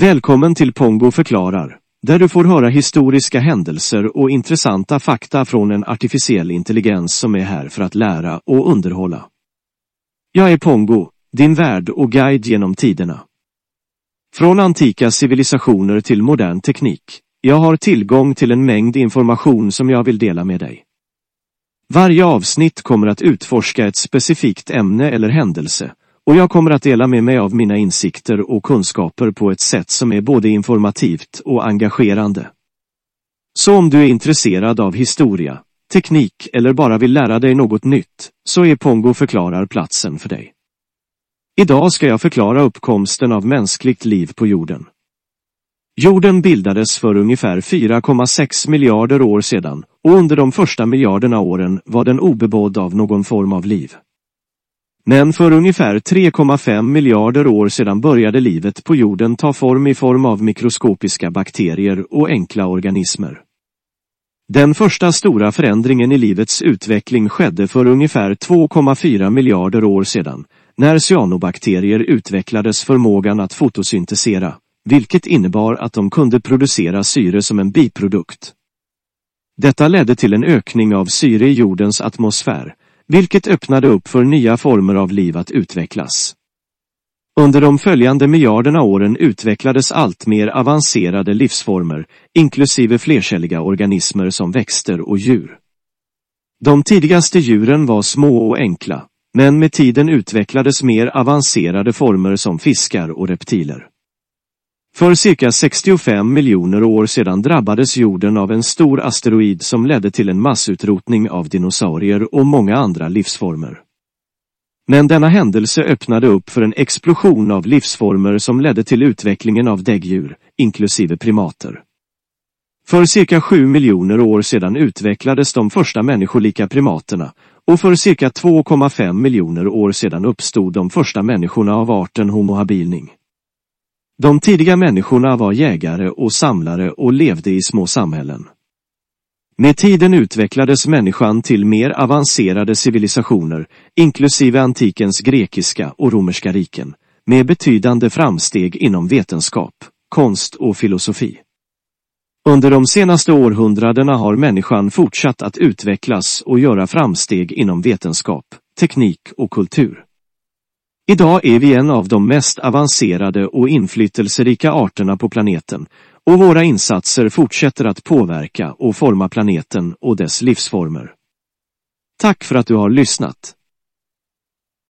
Välkommen till Pongo förklarar, där du får höra historiska händelser och intressanta fakta från en artificiell intelligens som är här för att lära och underhålla. Jag är Pongo, din värd och guide genom tiderna. Från antika civilisationer till modern teknik. Jag har tillgång till en mängd information som jag vill dela med dig. Varje avsnitt kommer att utforska ett specifikt ämne eller händelse och jag kommer att dela med mig av mina insikter och kunskaper på ett sätt som är både informativt och engagerande. Så om du är intresserad av historia, teknik eller bara vill lära dig något nytt, så är Pongo förklarar platsen för dig. Idag ska jag förklara uppkomsten av mänskligt liv på jorden. Jorden bildades för ungefär 4,6 miljarder år sedan och under de första miljarderna åren var den obebodd av någon form av liv. Men för ungefär 3,5 miljarder år sedan började livet på jorden ta form i form av mikroskopiska bakterier och enkla organismer. Den första stora förändringen i livets utveckling skedde för ungefär 2,4 miljarder år sedan, när cyanobakterier utvecklades förmågan att fotosyntesera, vilket innebar att de kunde producera syre som en biprodukt. Detta ledde till en ökning av syre i jordens atmosfär, vilket öppnade upp för nya former av liv att utvecklas. Under de följande miljarderna åren utvecklades allt mer avancerade livsformer, inklusive flercelliga organismer som växter och djur. De tidigaste djuren var små och enkla, men med tiden utvecklades mer avancerade former som fiskar och reptiler. För cirka 65 miljoner år sedan drabbades jorden av en stor asteroid som ledde till en massutrotning av dinosaurier och många andra livsformer. Men denna händelse öppnade upp för en explosion av livsformer som ledde till utvecklingen av däggdjur, inklusive primater. För cirka 7 miljoner år sedan utvecklades de första människolika primaterna och för cirka 2,5 miljoner år sedan uppstod de första människorna av arten Homo habilining. De tidiga människorna var jägare och samlare och levde i små samhällen. Med tiden utvecklades människan till mer avancerade civilisationer, inklusive antikens grekiska och romerska riken, med betydande framsteg inom vetenskap, konst och filosofi. Under de senaste århundradena har människan fortsatt att utvecklas och göra framsteg inom vetenskap, teknik och kultur. Idag är vi en av de mest avancerade och inflytelserika arterna på planeten och våra insatser fortsätter att påverka och forma planeten och dess livsformer. Tack för att du har lyssnat.